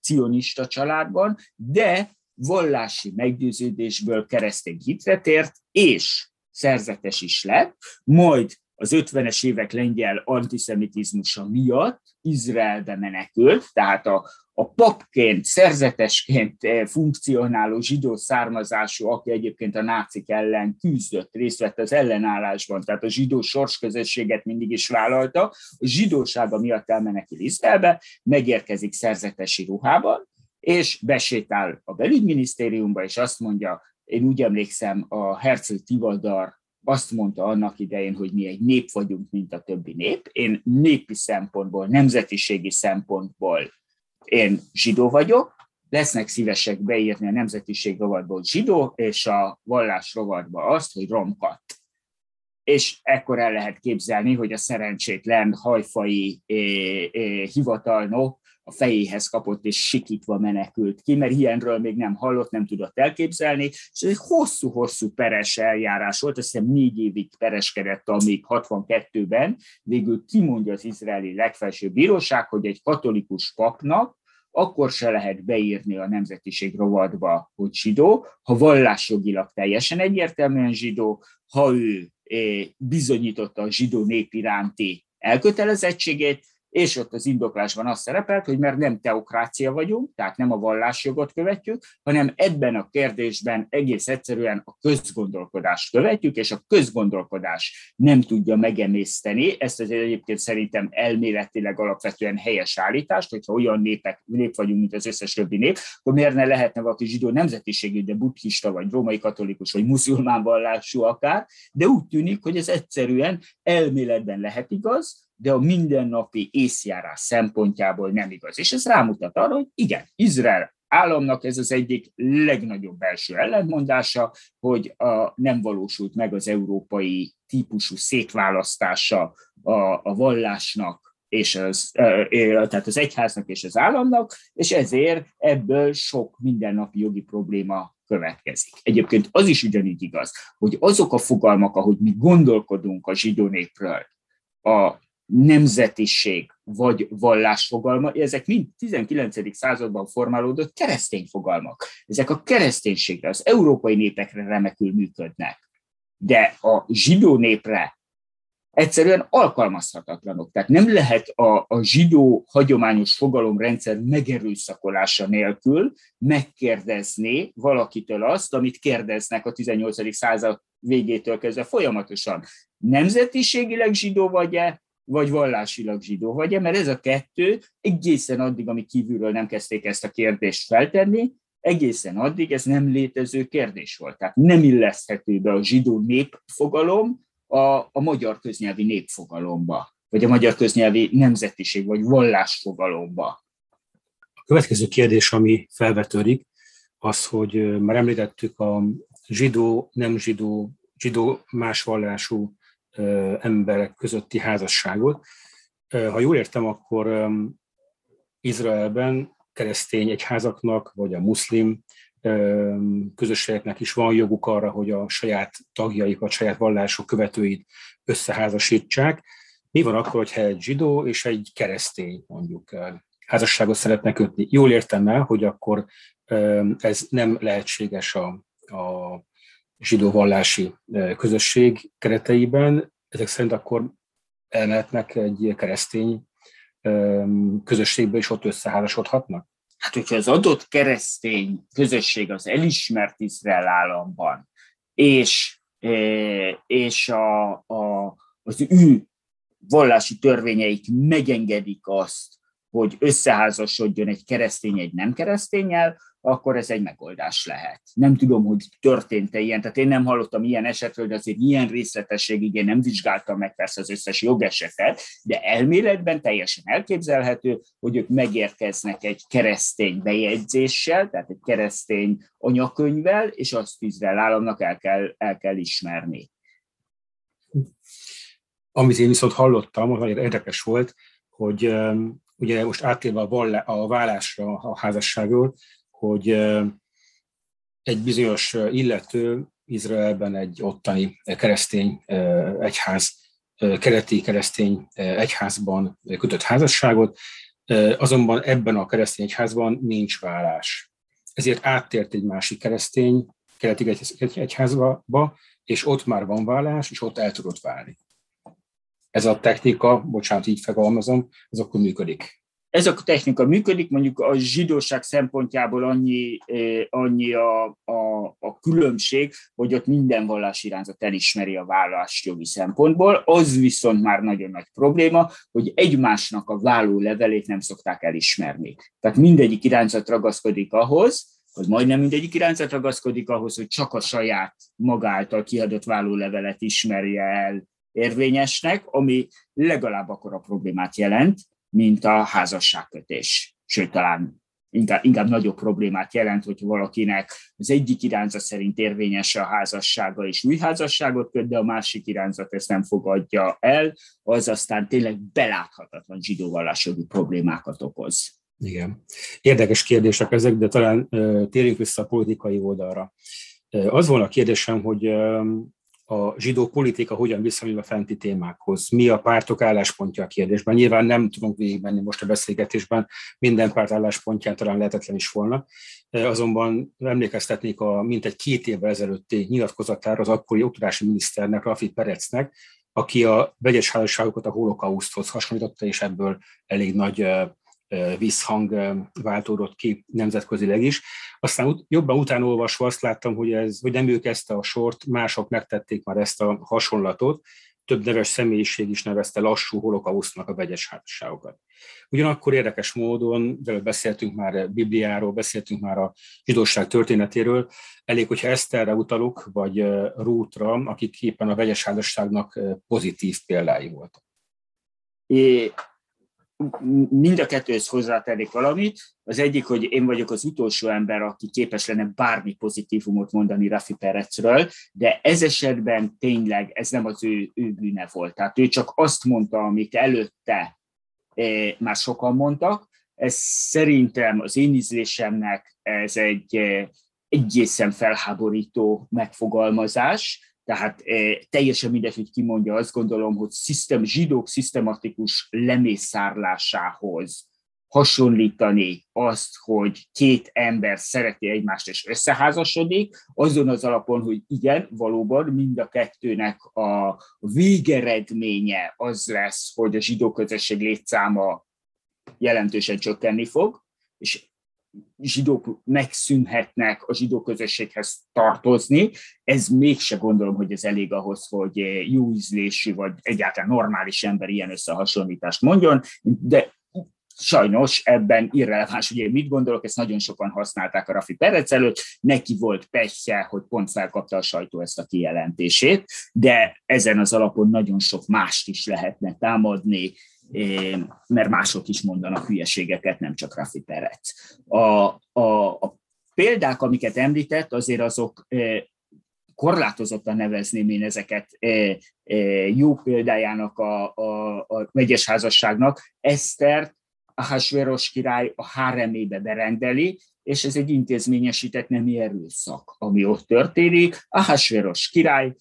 cionista családban, de vallási meggyőződésből keresztény hitre tért, és szerzetes is lett, majd az 50-es évek lengyel antiszemitizmusa miatt Izraelbe menekült, tehát a, a papként, szerzetesként eh, funkcionáló zsidó származású, aki egyébként a nácik ellen küzdött, részt vett az ellenállásban, tehát a zsidó sorsközösséget mindig is vállalta, a zsidósága miatt elmenekül Izraelbe, megérkezik szerzetesi ruhában, és besétál a belügyminisztériumba, és azt mondja, én úgy emlékszem, a Herzl Tivadar azt mondta annak idején, hogy mi egy nép vagyunk, mint a többi nép. Én népi szempontból, nemzetiségi szempontból én zsidó vagyok, lesznek szívesek beírni a nemzetiség rovatból zsidó, és a vallás rovatba azt, hogy romkat. És ekkor el lehet képzelni, hogy a szerencsétlen hajfai eh, eh, hivatalnok a fejéhez kapott és sikítva menekült ki, mert ilyenről még nem hallott, nem tudott elképzelni, és ez egy hosszú-hosszú peres eljárás volt, azt hiszem négy évig pereskedett, amíg 62-ben végül kimondja az izraeli legfelsőbb bíróság, hogy egy katolikus papnak akkor se lehet beírni a nemzetiség rovatba, hogy zsidó, ha vallásjogilag teljesen egyértelműen zsidó, ha ő eh, bizonyította a zsidó nép iránti elkötelezettségét, és ott az indoklásban az szerepelt, hogy mert nem teokrácia vagyunk, tehát nem a vallásjogot követjük, hanem ebben a kérdésben egész egyszerűen a közgondolkodást követjük, és a közgondolkodás nem tudja megemészteni, ezt az egyébként szerintem elméletileg alapvetően helyes állítást, hogyha olyan népek, nép vagyunk, mint az összes többi nép, akkor miért ne lehetne valaki zsidó nemzetiségű, de buddhista, vagy római katolikus, vagy muzulmán vallású akár, de úgy tűnik, hogy ez egyszerűen elméletben lehet igaz, de a mindennapi észjárás szempontjából nem igaz. És ez rámutat arra, hogy igen, Izrael államnak ez az egyik legnagyobb belső ellentmondása, hogy a, nem valósult meg az európai típusú szétválasztása a, a vallásnak és az, tehát az egyháznak és az államnak, és ezért ebből sok mindennapi jogi probléma következik. Egyébként az is ugyanígy igaz, hogy azok a fogalmak, ahogy mi gondolkodunk a zsidó népről, a nemzetiség vagy vallás fogalma, ezek mind 19. században formálódott keresztény fogalmak. Ezek a kereszténységre, az európai népekre remekül működnek. De a zsidó népre egyszerűen alkalmazhatatlanok. Tehát nem lehet a, a zsidó hagyományos fogalomrendszer megerőszakolása nélkül megkérdezni valakitől azt, amit kérdeznek a 18. század végétől kezdve folyamatosan. Nemzetiségileg zsidó vagy-e, vagy vallásilag zsidó vagy-e, mert ez a kettő egészen addig, amíg kívülről nem kezdték ezt a kérdést feltenni, egészen addig ez nem létező kérdés volt. Tehát nem illeszthető be a zsidó népfogalom a, a magyar köznyelvi népfogalomba, vagy a magyar köznyelvi nemzetiség, vagy vallásfogalomba. A következő kérdés, ami felvetődik, az, hogy már említettük a zsidó, nem zsidó, zsidó más vallású emberek közötti házasságot. Ha jól értem, akkor Izraelben keresztény egyházaknak, vagy a muszlim közösségeknek is van joguk arra, hogy a saját tagjaikat, saját vallások követőit összeházasítsák. Mi van akkor, hogyha egy zsidó és egy keresztény mondjuk házasságot szeretne kötni? Jól értem el, hogy akkor ez nem lehetséges a, a zsidó vallási közösség kereteiben, ezek szerint akkor elmehetnek egy keresztény közösségbe, és ott összeházasodhatnak? Hát, hogyha az adott keresztény közösség az elismert Izrael államban, és, és a, a, az ő vallási törvényeik megengedik azt, hogy összeházasodjon egy keresztény egy nem keresztényel, akkor ez egy megoldás lehet. Nem tudom, hogy történt-e ilyen, tehát én nem hallottam ilyen esetről, de azért ilyen részletességig én nem vizsgáltam meg persze az összes jogesetet, de elméletben teljesen elképzelhető, hogy ők megérkeznek egy keresztény bejegyzéssel, tehát egy keresztény anyakönyvvel, és azt Izrael államnak el kell, el kell ismerni. Amit én viszont hallottam, az nagyon érdekes volt, hogy ugye most áttérve a, vallá, a vállásra a házasságról, hogy egy bizonyos illető Izraelben egy ottani keresztény egyház, keleti keresztény egyházban kötött házasságot, azonban ebben a keresztény egyházban nincs vállás. Ezért áttért egy másik keresztény keleti egyházba, és ott már van vállás, és ott el tudott válni. Ez a technika, bocsánat, így fogalmazom, ez akkor működik. Ez a technika működik, mondjuk a zsidóság szempontjából annyi, annyi a, a, a különbség, hogy ott minden vallás irányzat elismeri a vállást jogi szempontból, az viszont már nagyon nagy probléma, hogy egymásnak a válló levelét nem szokták elismerni. Tehát mindegyik irányzat ragaszkodik ahhoz, hogy majdnem mindegyik irányzat ragaszkodik ahhoz, hogy csak a saját maga által kiadott vállólevelet ismerje el érvényesnek, ami legalább akkor a problémát jelent, mint a házasságkötés. Sőt, talán inkább, inkább nagyobb problémát jelent, hogy valakinek az egyik irányzat szerint érvényes a házassága és új házasságot köt, de a másik irányzat ezt nem fogadja el, az aztán tényleg beláthatatlan zsidóvallásjogi problémákat okoz. Igen. Érdekes kérdések ezek, de talán térjünk vissza a politikai oldalra. Az volna a kérdésem, hogy a zsidó politika hogyan viszonyul a fenti témákhoz, mi a pártok álláspontja a kérdésben. Nyilván nem tudunk végigmenni most a beszélgetésben, minden párt álláspontján talán lehetetlen is volna, azonban emlékeztetnék a mintegy két évvel ezelőtti nyilatkozatára az akkori oktatási miniszternek, Rafi Perecnek, aki a vegyes házasságokat a holokauszthoz hasonlította, és ebből elég nagy visszhang váltódott ki nemzetközileg is. Aztán jobban utána olvasva azt láttam, hogy, ez, hogy nem ők kezdte a sort, mások megtették már ezt a hasonlatot, több neves személyiség is nevezte lassú holokausztnak a vegyes házasságokat. Ugyanakkor érdekes módon, de beszéltünk már Bibliáról, beszéltünk már a zsidóság történetéről, elég, hogyha Eszterre utalok, vagy Rútra, akik éppen a vegyes házasságnak pozitív példái voltak. É, mind a kettőhöz hozzátennék valamit. Az egyik, hogy én vagyok az utolsó ember, aki képes lenne bármi pozitívumot mondani Rafi Perecről, de ez esetben tényleg ez nem az ő, ő bűne volt. Tehát ő csak azt mondta, amit előtte eh, már sokan mondtak. Ez szerintem az én ízlésemnek ez egy eh, egészen felháborító megfogalmazás, tehát e, teljesen mindegy, hogy ki mondja, azt gondolom, hogy szisztem, zsidók szisztematikus lemészárlásához hasonlítani azt, hogy két ember szereti egymást és összeházasodik, azon az alapon, hogy igen, valóban mind a kettőnek a végeredménye az lesz, hogy a zsidó közösség létszáma jelentősen csökkenni fog, és zsidók megszűnhetnek a zsidó közösséghez tartozni, ez mégse gondolom, hogy ez elég ahhoz, hogy jó ízlésű, vagy egyáltalán normális ember ilyen összehasonlítást mondjon, de sajnos ebben irreleváns, hogy mit gondolok, ezt nagyon sokan használták a Rafi Perec előtt, neki volt pehje, hogy pont felkapta a sajtó ezt a kijelentését, de ezen az alapon nagyon sok mást is lehetne támadni, mert mások is mondanak hülyeségeket, nem csak Rafi Perec. A, a, a példák, amiket említett, azért azok korlátozottan nevezném én ezeket jó példájának a, a, a megyes házasságnak. Esztert Ahasveros király a háremébe berendeli, és ez egy intézményesített nemi erőszak, ami ott történik. Ahasveros király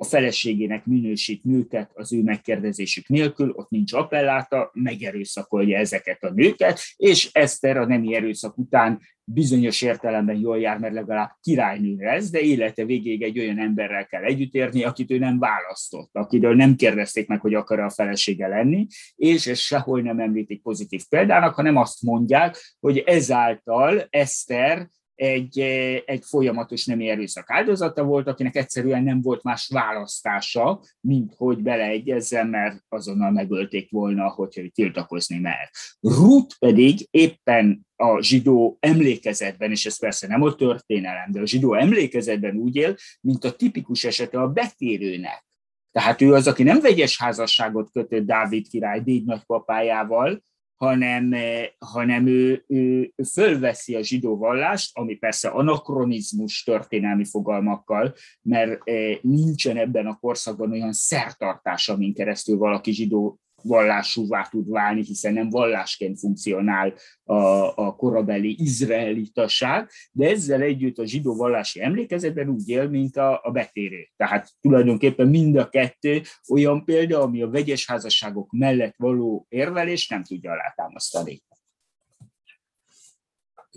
a feleségének minősít nőket az ő megkérdezésük nélkül, ott nincs appelláta, megerőszakolja ezeket a nőket, és Eszter a nemi erőszak után bizonyos értelemben jól jár, mert legalább királynő lesz, de élete végéig egy olyan emberrel kell együtt érni, akit ő nem választott, akiről nem kérdezték meg, hogy akar a felesége lenni, és ez sehol nem említik pozitív példának, hanem azt mondják, hogy ezáltal Eszter egy, egy folyamatos nemi erőszak áldozata volt, akinek egyszerűen nem volt más választása, mint hogy beleegyezzen, mert azonnal megölték volna, hogyha tiltakozni mer. Ruth pedig éppen a zsidó emlékezetben, és ez persze nem a történelem, de a zsidó emlékezetben úgy él, mint a tipikus esete a betérőnek. Tehát ő az, aki nem vegyes házasságot kötött Dávid király déd nagypapájával, hanem, eh, hanem ő, ő, fölveszi a zsidó vallást, ami persze anakronizmus történelmi fogalmakkal, mert eh, nincsen ebben a korszakban olyan szertartás, amin keresztül valaki zsidó vallásúvá tud válni, hiszen nem vallásként funkcionál a, a korabeli izraelitaság, de ezzel együtt a zsidó vallási emlékezetben úgy él, mint a, a betérő. Tehát tulajdonképpen mind a kettő olyan példa, ami a vegyes házasságok mellett való érvelés nem tudja alátámasztani.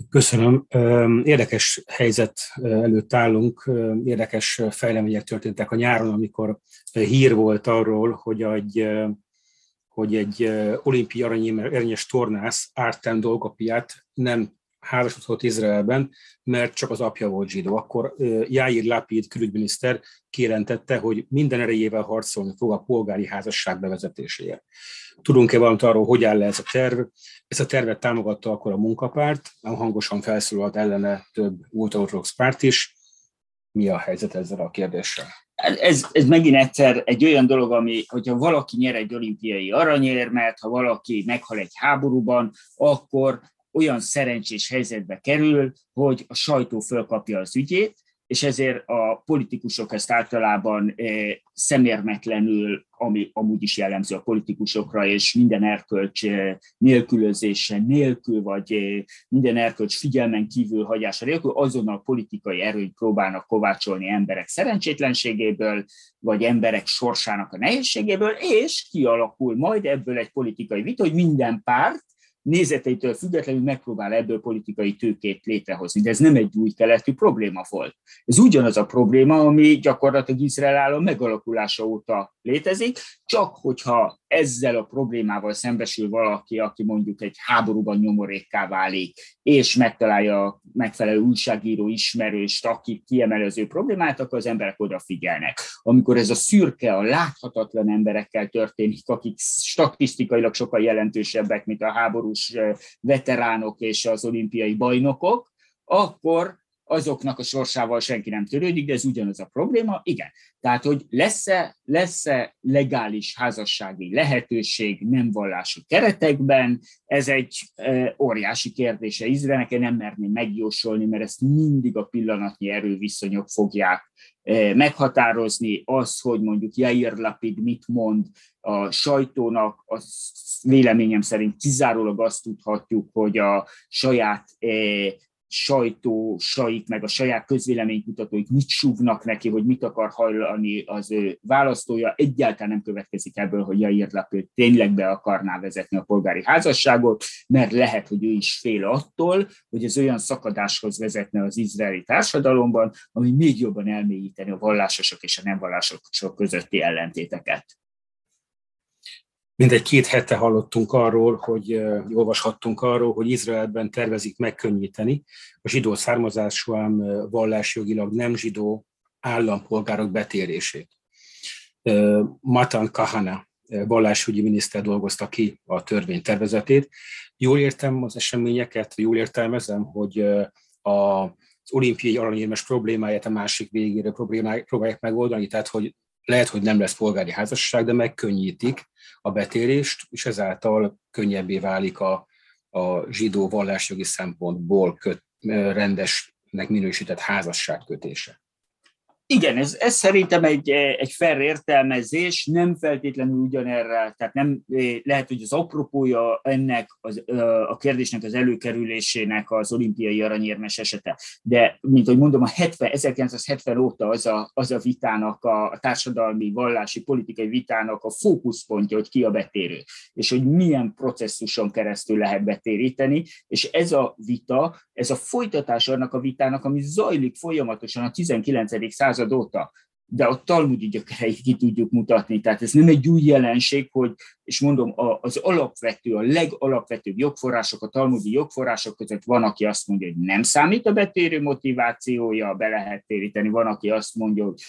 Köszönöm. Érdekes helyzet előtt állunk, érdekes fejlemények történtek a nyáron, amikor hír volt arról, hogy egy hogy egy olimpiai aranyérnyes tornász Ártem Dolgopiát nem házasodott Izraelben, mert csak az apja volt zsidó. Akkor Jair Lapid külügyminiszter kijelentette, hogy minden erejével harcolni fog a polgári házasság bevezetéséért. Tudunk-e valamit arról, hogy áll le ez a terv? Ezt a tervet támogatta akkor a munkapárt, hangosan felszólalt ellene több ultraortodox párt is. Mi a helyzet ezzel a kérdéssel? Ez, ez megint egyszer egy olyan dolog, ami, hogyha valaki nyer egy olimpiai aranyérmet, ha valaki meghal egy háborúban, akkor olyan szerencsés helyzetbe kerül, hogy a sajtó fölkapja az ügyét, és ezért a politikusok ezt általában szemérmetlenül, ami amúgy is jellemző a politikusokra, és minden erkölcs nélkülözése nélkül, vagy minden erkölcs figyelmen kívül hagyása nélkül, azonnal politikai erőt próbálnak kovácsolni emberek szerencsétlenségéből, vagy emberek sorsának a nehézségéből, és kialakul majd ebből egy politikai vita, hogy minden párt nézeteitől függetlenül megpróbál ebből politikai tőkét létrehozni, de ez nem egy új keletű probléma volt. Ez ugyanaz a probléma, ami gyakorlatilag Izrael állam megalakulása óta létezik, csak hogyha ezzel a problémával szembesül valaki, aki mondjuk egy háborúban nyomorékká válik, és megtalálja a megfelelő újságíró ismerőst, aki kiemel az ő problémát, akkor az emberek odafigyelnek. Amikor ez a szürke, a láthatatlan emberekkel történik, akik statisztikailag sokkal jelentősebbek, mint a háborús veteránok és az olimpiai bajnokok, akkor azoknak a sorsával senki nem törődik, de ez ugyanaz a probléma. Igen. Tehát, hogy lesz-e, lesz-e legális házassági lehetőség nem vallású keretekben, ez egy e, óriási kérdése Izraelnek, én nem merném megjósolni, mert ezt mindig a pillanatnyi erőviszonyok fogják meghatározni. Az, hogy mondjuk Jair Lapid mit mond a sajtónak, az véleményem szerint kizárólag azt tudhatjuk, hogy a saját e, sajtósaik, meg a saját közvéleménykutatóik mit súgnak neki, hogy mit akar hajlani az ő választója, egyáltalán nem következik ebből, hogy Jair Lapid tényleg be akarná vezetni a polgári házasságot, mert lehet, hogy ő is fél attól, hogy ez olyan szakadáshoz vezetne az izraeli társadalomban, ami még jobban elmélyíteni a vallásosok és a nem vallásosok közötti ellentéteket. Mindegy két hete hallottunk arról, hogy olvashattunk arról, hogy Izraelben tervezik megkönnyíteni a zsidó származású, ám vallásjogilag nem zsidó állampolgárok betérését. Matan Kahana vallásügyi miniszter dolgozta ki a törvénytervezetét. Jól értem az eseményeket, jól értelmezem, hogy az olimpiai aranyérmes problémáját a másik végére próbálják megoldani, tehát hogy lehet, hogy nem lesz polgári házasság, de megkönnyítik a betérést, és ezáltal könnyebbé válik a, a zsidó vallásjogi szempontból köt, rendesnek minősített házasság kötése. Igen, ez, ez szerintem egy, egy fair értelmezés, nem feltétlenül ugyanerre, tehát nem lehet, hogy az apropója ennek az, a kérdésnek az előkerülésének az olimpiai aranyérmes esete. De, mint hogy mondom, a 70, 1970 óta az a, az a vitának, a, társadalmi, vallási, politikai vitának a fókuszpontja, hogy ki a betérő, és hogy milyen processzuson keresztül lehet betéríteni, és ez a vita, ez a folytatás annak a vitának, ami zajlik folyamatosan a 19. század század óta, de a talmudi gyökereit ki tudjuk mutatni. Tehát ez nem egy új jelenség, hogy, és mondom, az alapvető, a legalapvetőbb jogforrások, a talmudi jogforrások között van, aki azt mondja, hogy nem számít a betérő motivációja, be lehet téríteni, van, aki azt mondja, hogy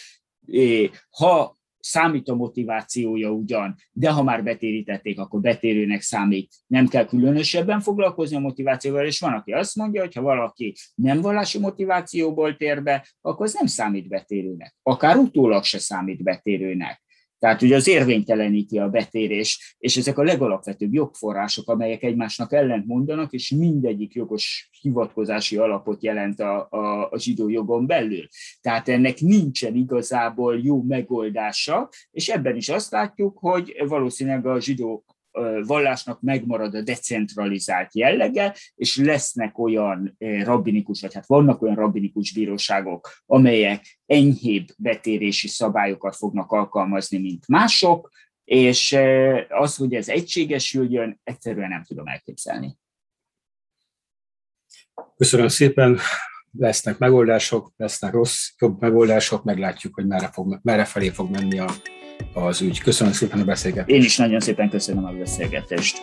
ha számít a motivációja ugyan, de ha már betérítették, akkor betérőnek számít. Nem kell különösebben foglalkozni a motivációval, és van, aki azt mondja, hogy ha valaki nem vallási motivációból tér be, akkor az nem számít betérőnek. Akár utólag se számít betérőnek. Tehát ugye az érvényteleníti a betérés, és ezek a legalapvetőbb jogforrások, amelyek egymásnak ellent mondanak, és mindegyik jogos hivatkozási alapot jelent a, a, a zsidó jogon belül. Tehát ennek nincsen igazából jó megoldása, és ebben is azt látjuk, hogy valószínűleg a zsidó vallásnak megmarad a decentralizált jellege, és lesznek olyan rabbinikus, vagy hát vannak olyan rabbinikus bíróságok, amelyek enyhébb betérési szabályokat fognak alkalmazni, mint mások, és az, hogy ez egységesüljön, egyszerűen nem tudom elképzelni. Köszönöm szépen, lesznek megoldások, lesznek rossz, jobb megoldások, meglátjuk, hogy merre, fog, merre felé fog menni a az ügy. Köszönöm szépen a beszélgetést. Én is nagyon szépen köszönöm a beszélgetést.